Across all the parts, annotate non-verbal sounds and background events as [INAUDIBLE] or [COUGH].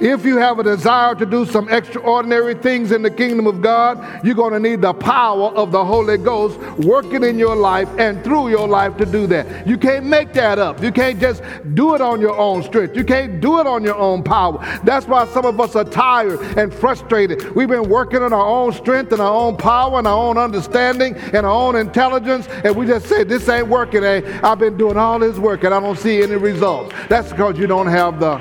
If you have a desire to do some extraordinary things in the kingdom of God, you're going to need the power of the Holy Ghost working in your life and through your life to do that. You can't make that up. You can't just do it on your own strength. You can't do it on your own power. That's why some of us are tired and frustrated. We've been working on our own strength and our own power and our own understanding and our own intelligence, and we just say, This ain't working. Eh? I've been doing all this work and I don't see any results. That's because you don't have the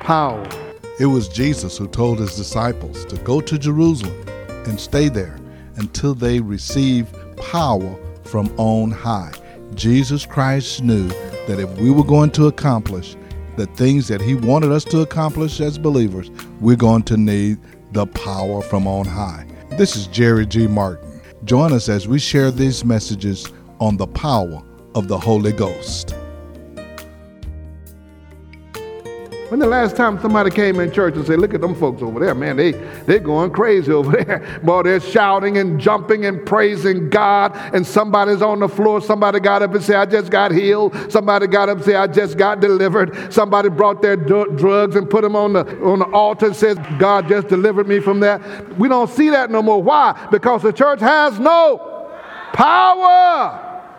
power. It was Jesus who told his disciples to go to Jerusalem and stay there until they receive power from on high. Jesus Christ knew that if we were going to accomplish the things that he wanted us to accomplish as believers, we're going to need the power from on high. This is Jerry G. Martin. Join us as we share these messages on the power of the Holy Ghost. When the last time somebody came in church and said, look at them folks over there, man, they, they're going crazy over [LAUGHS] there. Boy, they're shouting and jumping and praising God, and somebody's on the floor. Somebody got up and said, I just got healed. Somebody got up and said, I just got delivered. Somebody brought their drugs and put them on the, on the altar and says, God just delivered me from that. We don't see that no more. Why? Because the church has no power.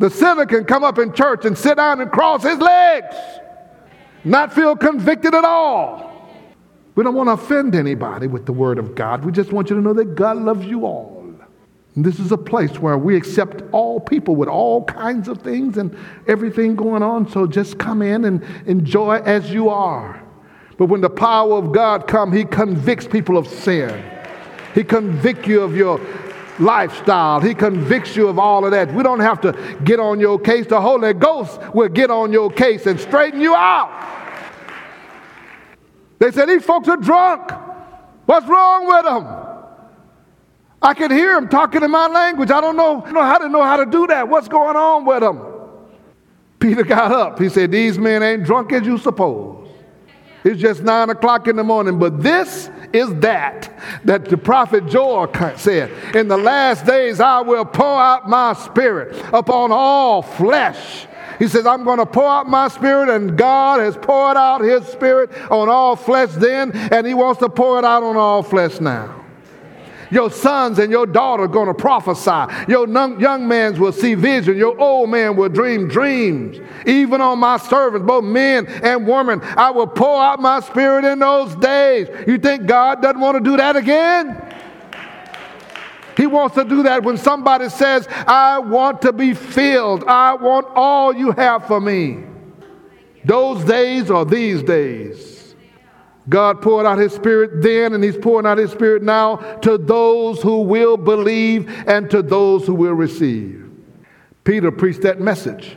The sinner can come up in church and sit down and cross his legs not feel convicted at all. We don't want to offend anybody with the Word of God. We just want you to know that God loves you all. And this is a place where we accept all people with all kinds of things and everything going on. So just come in and enjoy as you are. But when the power of God comes, He convicts people of sin. He convicts you of your lifestyle. He convicts you of all of that. We don't have to get on your case. The Holy Ghost will get on your case and straighten you out. They said, These folks are drunk. What's wrong with them? I can hear them talking in my language. I don't know, know how to know how to do that. What's going on with them? Peter got up. He said, These men ain't drunk as you suppose. It's just nine o'clock in the morning. But this is that that the prophet Joel said, In the last days I will pour out my spirit upon all flesh. He says, I'm going to pour out my spirit, and God has poured out his spirit on all flesh then, and he wants to pour it out on all flesh now. Your sons and your daughter are going to prophesy. Your young men will see vision. Your old man will dream dreams. Even on my servants, both men and women, I will pour out my spirit in those days. You think God doesn't want to do that again? He wants to do that when somebody says, I want to be filled. I want all you have for me. Those days are these days. God poured out his spirit then, and he's pouring out his spirit now to those who will believe and to those who will receive. Peter preached that message.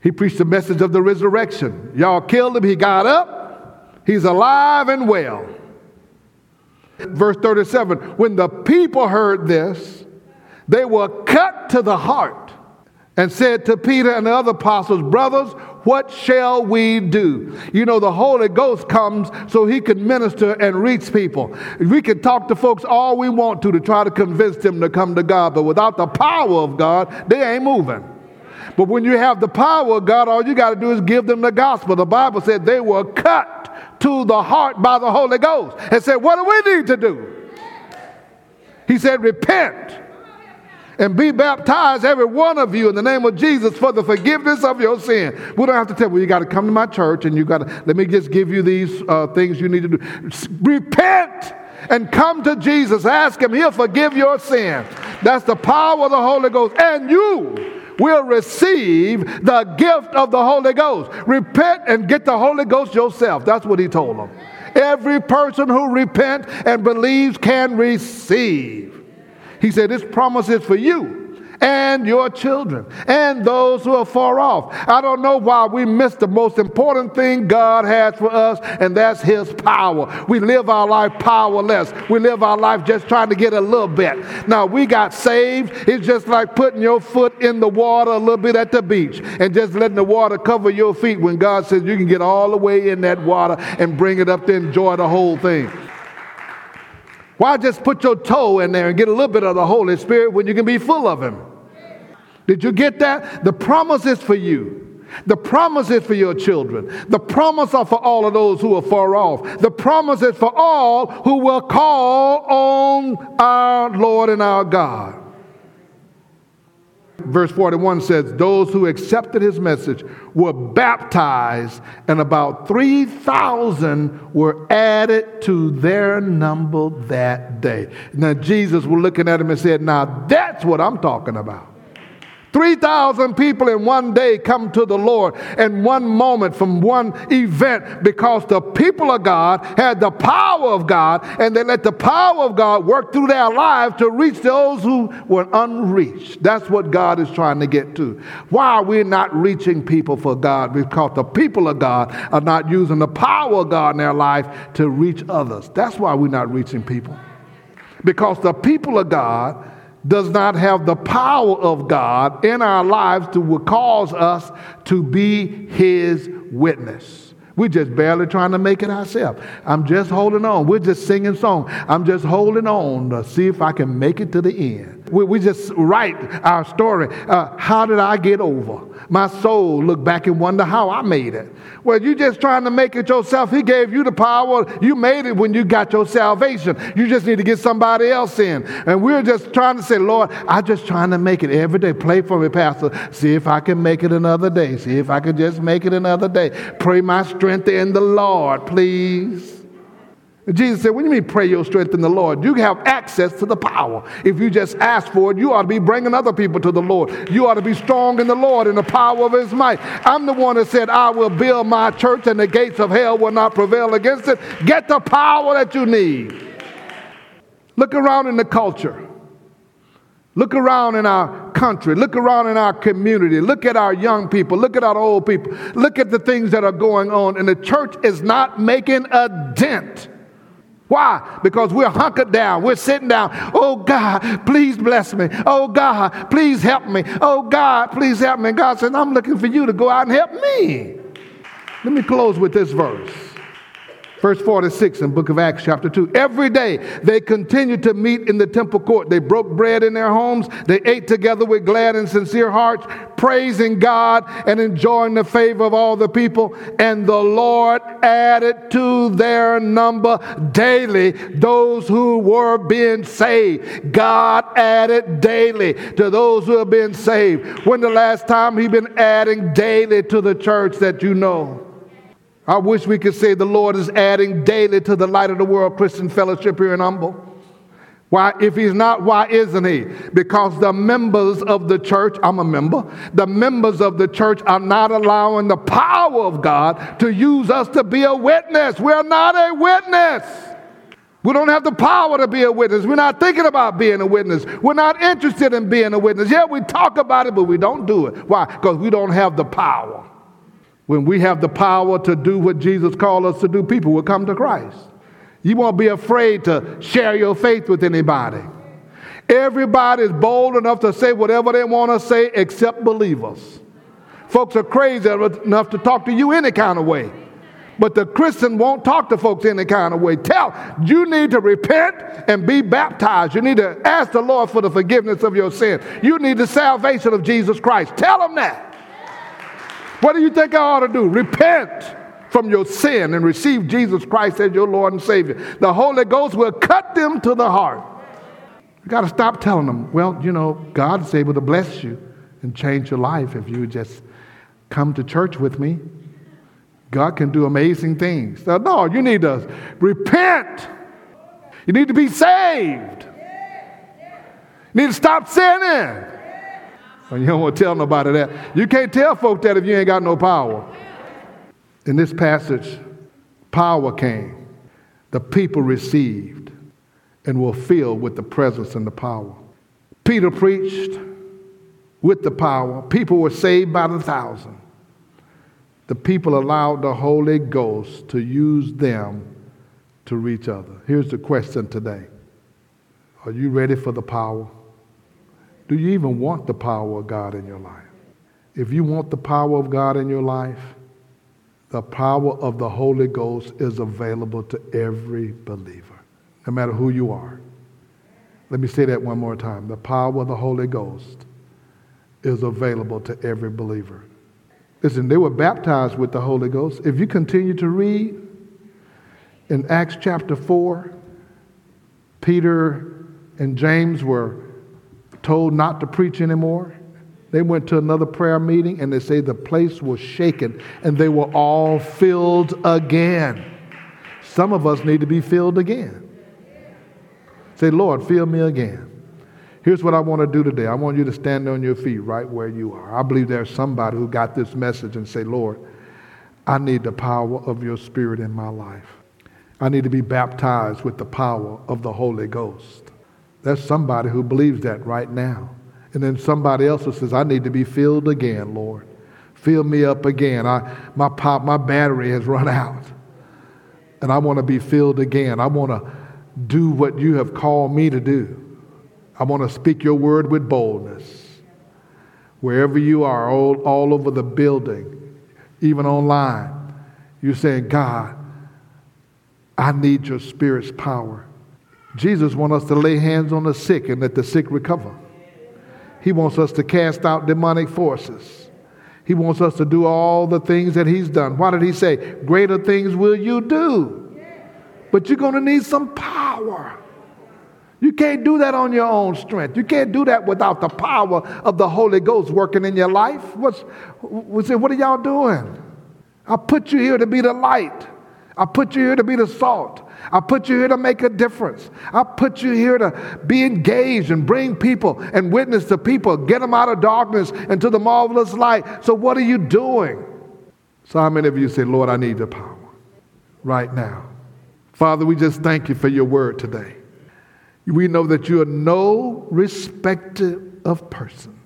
He preached the message of the resurrection. Y'all killed him, he got up, he's alive and well. Verse 37 When the people heard this, they were cut to the heart and said to Peter and the other apostles, Brothers, what shall we do? You know, the Holy Ghost comes so he can minister and reach people. We can talk to folks all we want to to try to convince them to come to God, but without the power of God, they ain't moving. But when you have the power of God, all you got to do is give them the gospel. The Bible said they were cut to the heart by the Holy Ghost and said, What do we need to do? He said, Repent and be baptized, every one of you, in the name of Jesus for the forgiveness of your sin. We don't have to tell you, well, you got to come to my church and you got to, let me just give you these uh, things you need to do. Repent and come to Jesus. Ask Him, He'll forgive your sin. That's the power of the Holy Ghost. And you will receive the gift of the Holy Ghost. Repent and get the Holy Ghost yourself. That's what he told them. Every person who repents and believes can receive. He said, This promise is for you and your children and those who are far off. I don't know why we miss the most important thing God has for us, and that's His power. We live our life powerless. We live our life just trying to get a little bit. Now, we got saved. It's just like putting your foot in the water a little bit at the beach and just letting the water cover your feet when God says you can get all the way in that water and bring it up to enjoy the whole thing. Why just put your toe in there and get a little bit of the Holy Spirit when you can be full of Him? Did you get that? The promise is for you. The promise is for your children. The promise are for all of those who are far off. The promise is for all who will call on our Lord and our God. Verse 41 says, Those who accepted his message were baptized, and about 3,000 were added to their number that day. Now, Jesus was looking at him and said, Now that's what I'm talking about. 3,000 people in one day come to the Lord in one moment from one event because the people of God had the power of God and they let the power of God work through their lives to reach those who were unreached. That's what God is trying to get to. Why are we not reaching people for God? Because the people of God are not using the power of God in their life to reach others. That's why we're not reaching people. Because the people of God does not have the power of God in our lives to cause us to be his witness. We're just barely trying to make it ourselves. I'm just holding on. We're just singing song. I'm just holding on to see if I can make it to the end. We, we just write our story. Uh, how did I get over? My soul look back and wonder how I made it. Well, you're just trying to make it yourself. He gave you the power. You made it when you got your salvation. You just need to get somebody else in. And we're just trying to say, Lord, I'm just trying to make it every day. Play for me, Pastor. See if I can make it another day. See if I can just make it another day. Pray my strength in the Lord, please. Jesus said, What do you mean pray your strength in the Lord? You have access to the power. If you just ask for it, you ought to be bringing other people to the Lord. You ought to be strong in the Lord and the power of his might. I'm the one that said, I will build my church and the gates of hell will not prevail against it. Get the power that you need. Look around in the culture. Look around in our country. Look around in our community. Look at our young people. Look at our old people. Look at the things that are going on. And the church is not making a dent why? Because we're hunkered down. We're sitting down. Oh God, please bless me. Oh God, please help me. Oh God, please help me. God said, I'm looking for you to go out and help me. Let me close with this verse. Verse 46 in book of Acts chapter 2. Every day they continued to meet in the temple court. They broke bread in their homes. They ate together with glad and sincere hearts, praising God and enjoying the favor of all the people. And the Lord added to their number daily those who were being saved. God added daily to those who have been saved. When the last time he been adding daily to the church that you know? I wish we could say the Lord is adding daily to the light of the world Christian fellowship here in Humble. Why, if he's not, why isn't he? Because the members of the church, I'm a member, the members of the church are not allowing the power of God to use us to be a witness. We're not a witness. We don't have the power to be a witness. We're not thinking about being a witness. We're not interested in being a witness. Yeah, we talk about it, but we don't do it. Why? Because we don't have the power. When we have the power to do what Jesus called us to do, people will come to Christ. You won't be afraid to share your faith with anybody. Everybody is bold enough to say whatever they want to say except believers. Folks are crazy enough to talk to you any kind of way. But the Christian won't talk to folks any kind of way. Tell, you need to repent and be baptized. You need to ask the Lord for the forgiveness of your sin. You need the salvation of Jesus Christ. Tell them that. What do you think I ought to do? Repent from your sin and receive Jesus Christ as your Lord and Savior. The Holy Ghost will cut them to the heart. You got to stop telling them, well, you know, God is able to bless you and change your life if you just come to church with me. God can do amazing things. No, you need to repent. You need to be saved. You need to stop sinning. And you don't want to tell nobody that. You can't tell folk that if you ain't got no power. In this passage, power came. The people received and were filled with the presence and the power. Peter preached with the power. People were saved by the thousand. The people allowed the Holy Ghost to use them to reach others. Here's the question today Are you ready for the power? Do you even want the power of God in your life? If you want the power of God in your life, the power of the Holy Ghost is available to every believer, no matter who you are. Let me say that one more time. The power of the Holy Ghost is available to every believer. Listen, they were baptized with the Holy Ghost. If you continue to read in Acts chapter 4, Peter and James were told not to preach anymore. They went to another prayer meeting and they say the place was shaken and they were all filled again. Some of us need to be filled again. Say, Lord, fill me again. Here's what I want to do today. I want you to stand on your feet right where you are. I believe there's somebody who got this message and say, Lord, I need the power of your spirit in my life. I need to be baptized with the power of the Holy Ghost. There's somebody who believes that right now. And then somebody else who says, I need to be filled again, Lord. Fill me up again. I, my, pop, my battery has run out. And I want to be filled again. I want to do what you have called me to do. I want to speak your word with boldness. Wherever you are, all, all over the building, even online, you're saying, God, I need your spirit's power. Jesus wants us to lay hands on the sick and let the sick recover. He wants us to cast out demonic forces. He wants us to do all the things that He's done. Why did He say, Greater things will you do? But you're going to need some power. You can't do that on your own strength. You can't do that without the power of the Holy Ghost working in your life. What's, what's it, what are y'all doing? I put you here to be the light. I put you here to be the salt. I put you here to make a difference. I put you here to be engaged and bring people and witness to people, get them out of darkness into the marvelous light. So, what are you doing? So, how many of you say, Lord, I need the power right now? Father, we just thank you for your word today. We know that you are no respecter of person.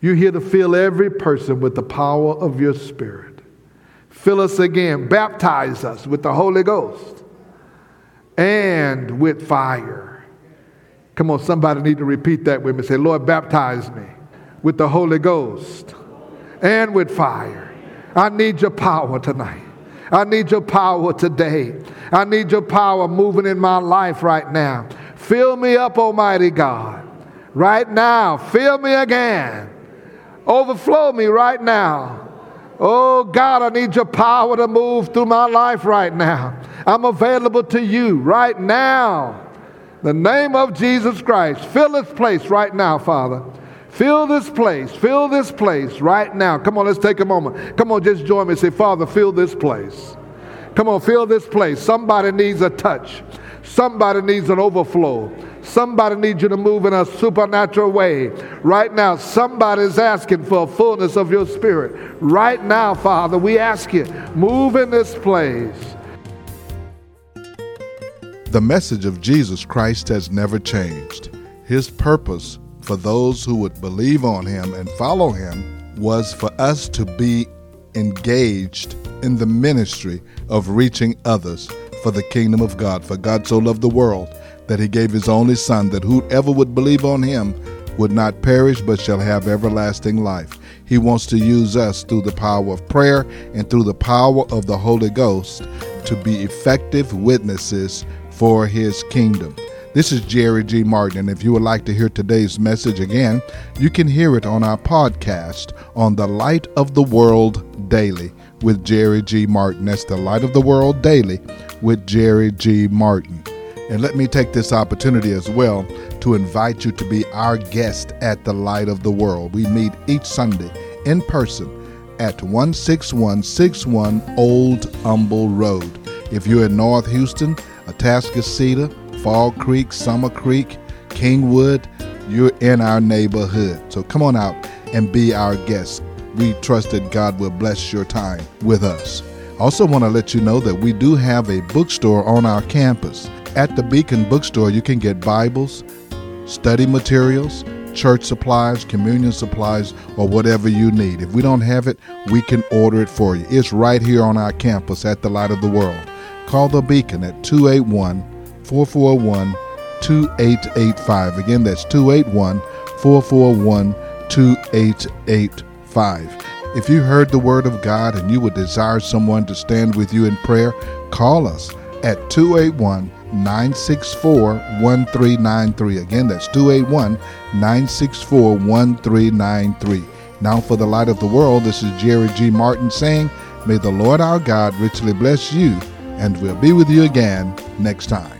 You're here to fill every person with the power of your spirit. Fill us again, baptize us with the Holy Ghost and with fire. Come on, somebody need to repeat that with me. Say, Lord, baptize me with the Holy Ghost and with fire. I need your power tonight. I need your power today. I need your power moving in my life right now. Fill me up, Almighty God, right now. Fill me again. Overflow me right now. Oh God, I need your power to move through my life right now. I'm available to you right now. The name of Jesus Christ. Fill this place right now, Father. Fill this place. Fill this place right now. Come on, let's take a moment. Come on, just join me. Say, Father, fill this place. Come on, fill this place. Somebody needs a touch. Somebody needs an overflow. Somebody needs you to move in a supernatural way. Right now, somebody's asking for a fullness of your spirit. Right now, Father, we ask you, move in this place. The message of Jesus Christ has never changed. His purpose for those who would believe on him and follow him was for us to be engaged in the ministry of reaching others for the kingdom of God. For God so loved the world that he gave his only Son, that whoever would believe on him would not perish but shall have everlasting life. He wants to use us through the power of prayer and through the power of the Holy Ghost to be effective witnesses for his kingdom. This is Jerry G. Martin, and if you would like to hear today's message again, you can hear it on our podcast on the Light of the World Daily with Jerry G. Martin. That's the Light of the World Daily with Jerry G. Martin. And let me take this opportunity as well to invite you to be our guest at the Light of the World. We meet each Sunday in person at 16161 Old Humble Road. If you're in North Houston, Atascocita, Fall Creek, Summer Creek, Kingwood, you're in our neighborhood. So come on out and be our guest. We trust that God will bless your time with us. Also, want to let you know that we do have a bookstore on our campus. At the Beacon Bookstore, you can get Bibles, study materials, church supplies, communion supplies, or whatever you need. If we don't have it, we can order it for you. It's right here on our campus at the Light of the World. Call the Beacon at 281 441 2885. Again, that's 281 441 2885. If you heard the word of God and you would desire someone to stand with you in prayer, call us at 281 964 1393. Again, that's 281 964 1393. Now, for the light of the world, this is Jerry G. Martin saying, May the Lord our God richly bless you, and we'll be with you again next time.